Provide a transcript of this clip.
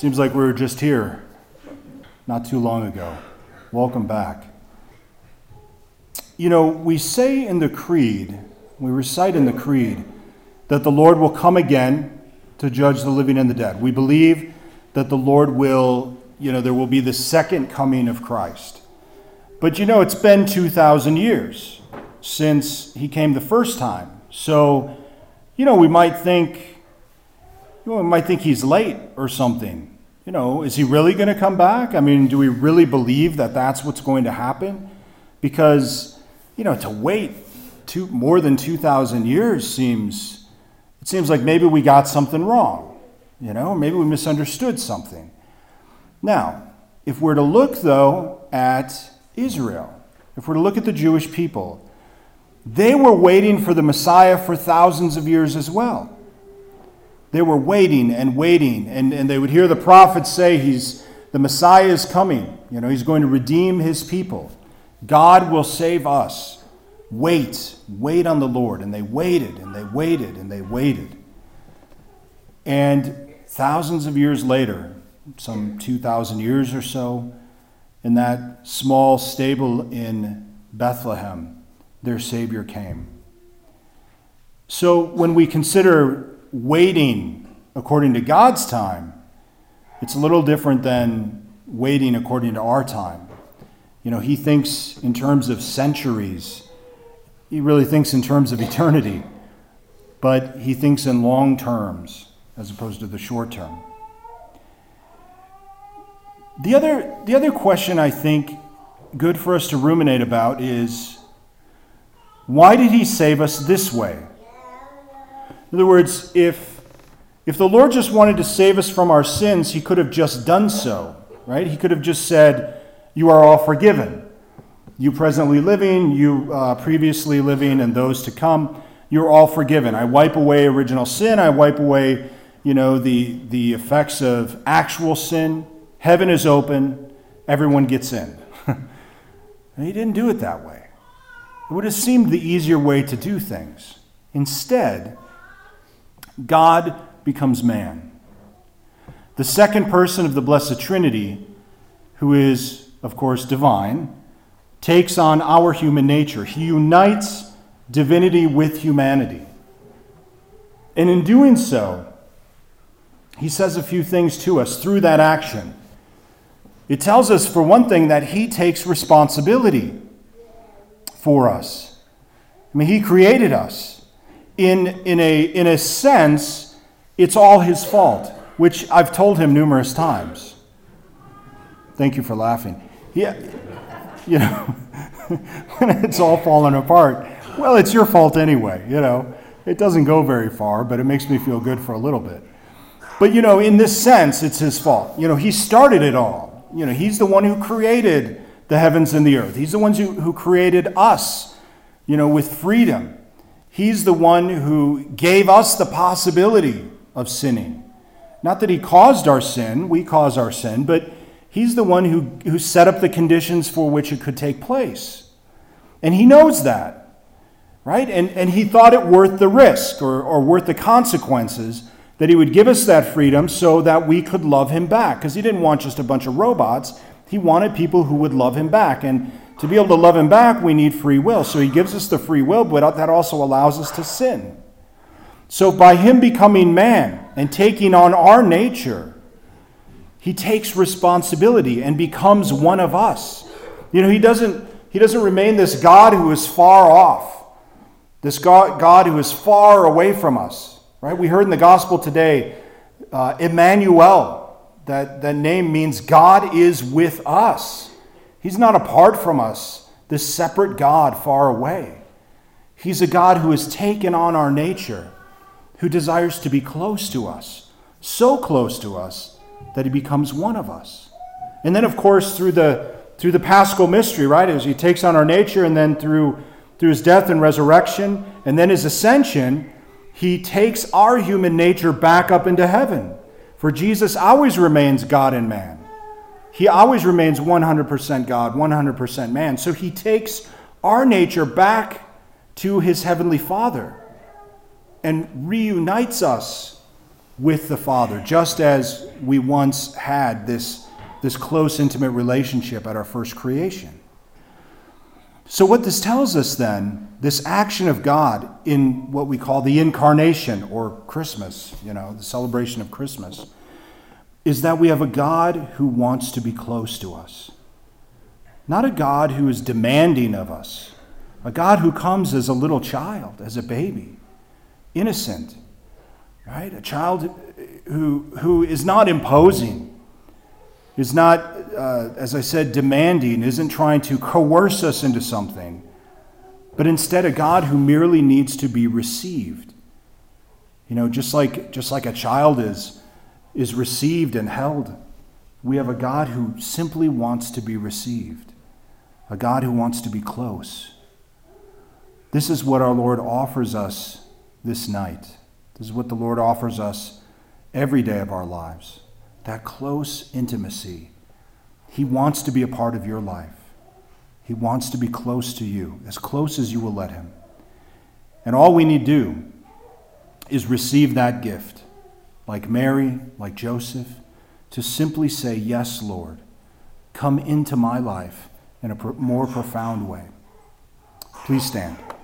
Seems like we were just here not too long ago. Welcome back. You know, we say in the Creed, we recite in the Creed, that the Lord will come again to judge the living and the dead. We believe that the Lord will, you know, there will be the second coming of Christ. But you know, it's been 2,000 years since he came the first time. So, you know, we might think, you might think he's late or something. You know, is he really going to come back? I mean, do we really believe that that's what's going to happen? Because, you know, to wait two, more than 2,000 years seems, it seems like maybe we got something wrong. You know, maybe we misunderstood something. Now, if we're to look, though, at Israel, if we're to look at the Jewish people, they were waiting for the Messiah for thousands of years as well. They were waiting and waiting, and, and they would hear the prophets say, He's the Messiah is coming. You know, he's going to redeem his people. God will save us. Wait, wait on the Lord. And they waited and they waited and they waited. And thousands of years later, some 2,000 years or so, in that small stable in Bethlehem, their Savior came. So when we consider waiting according to God's time, it's a little different than waiting according to our time. You know, he thinks in terms of centuries, he really thinks in terms of eternity, but he thinks in long terms as opposed to the short term. The other, the other question I think good for us to ruminate about is why did he save us this way? In other words, if, if the Lord just wanted to save us from our sins, he could have just done so, right? He could have just said, You are all forgiven. You presently living, you uh, previously living, and those to come, you're all forgiven. I wipe away original sin. I wipe away, you know, the, the effects of actual sin. Heaven is open. Everyone gets in. he didn't do it that way. It would have seemed the easier way to do things. Instead, God becomes man. The second person of the Blessed Trinity, who is, of course, divine, takes on our human nature. He unites divinity with humanity. And in doing so, he says a few things to us through that action. It tells us, for one thing, that he takes responsibility for us. I mean, he created us in, in, a, in a sense, it's all his fault, which I've told him numerous times. Thank you for laughing. Yeah, you know, when it's all falling apart, well, it's your fault anyway, you know. It doesn't go very far, but it makes me feel good for a little bit. But, you know, in this sense, it's his fault. You know, he started it all. You know, he's the one who created the heavens and the earth. He's the one who, who created us, you know, with freedom. He's the one who gave us the possibility of sinning. Not that He caused our sin, we cause our sin, but He's the one who, who set up the conditions for which it could take place. And He knows that, right? And, and He thought it worth the risk or, or worth the consequences that He would give us that freedom so that we could love Him back. Because He didn't want just a bunch of robots, He wanted people who would love Him back. And to be able to love Him back, we need free will. So He gives us the free will, but that also allows us to sin. So by Him becoming man and taking on our nature, He takes responsibility and becomes one of us. You know, He doesn't, he doesn't remain this God who is far off, this God, God who is far away from us. Right? We heard in the gospel today, uh, Emmanuel, that, that name means God is with us. He's not apart from us, this separate God far away. He's a God who has taken on our nature, who desires to be close to us, so close to us that he becomes one of us. And then, of course, through the, through the paschal mystery, right, as he takes on our nature, and then through, through his death and resurrection, and then his ascension, he takes our human nature back up into heaven. For Jesus always remains God and man. He always remains 100% God, 100% man. So he takes our nature back to his heavenly Father and reunites us with the Father, just as we once had this, this close, intimate relationship at our first creation. So, what this tells us then, this action of God in what we call the incarnation or Christmas, you know, the celebration of Christmas, is that we have a God who wants to be close to us. Not a God who is demanding of us, a God who comes as a little child, as a baby, innocent, right? A child who, who is not imposing, is not, uh, as I said, demanding, isn't trying to coerce us into something, but instead a God who merely needs to be received. You know, just like, just like a child is, is received and held, we have a God who simply wants to be received, a God who wants to be close. This is what our Lord offers us this night. This is what the Lord offers us every day of our lives that close intimacy. He wants to be a part of your life. He wants to be close to you, as close as you will let Him. And all we need to do is receive that gift, like Mary, like Joseph, to simply say, Yes, Lord, come into my life in a more profound way. Please stand.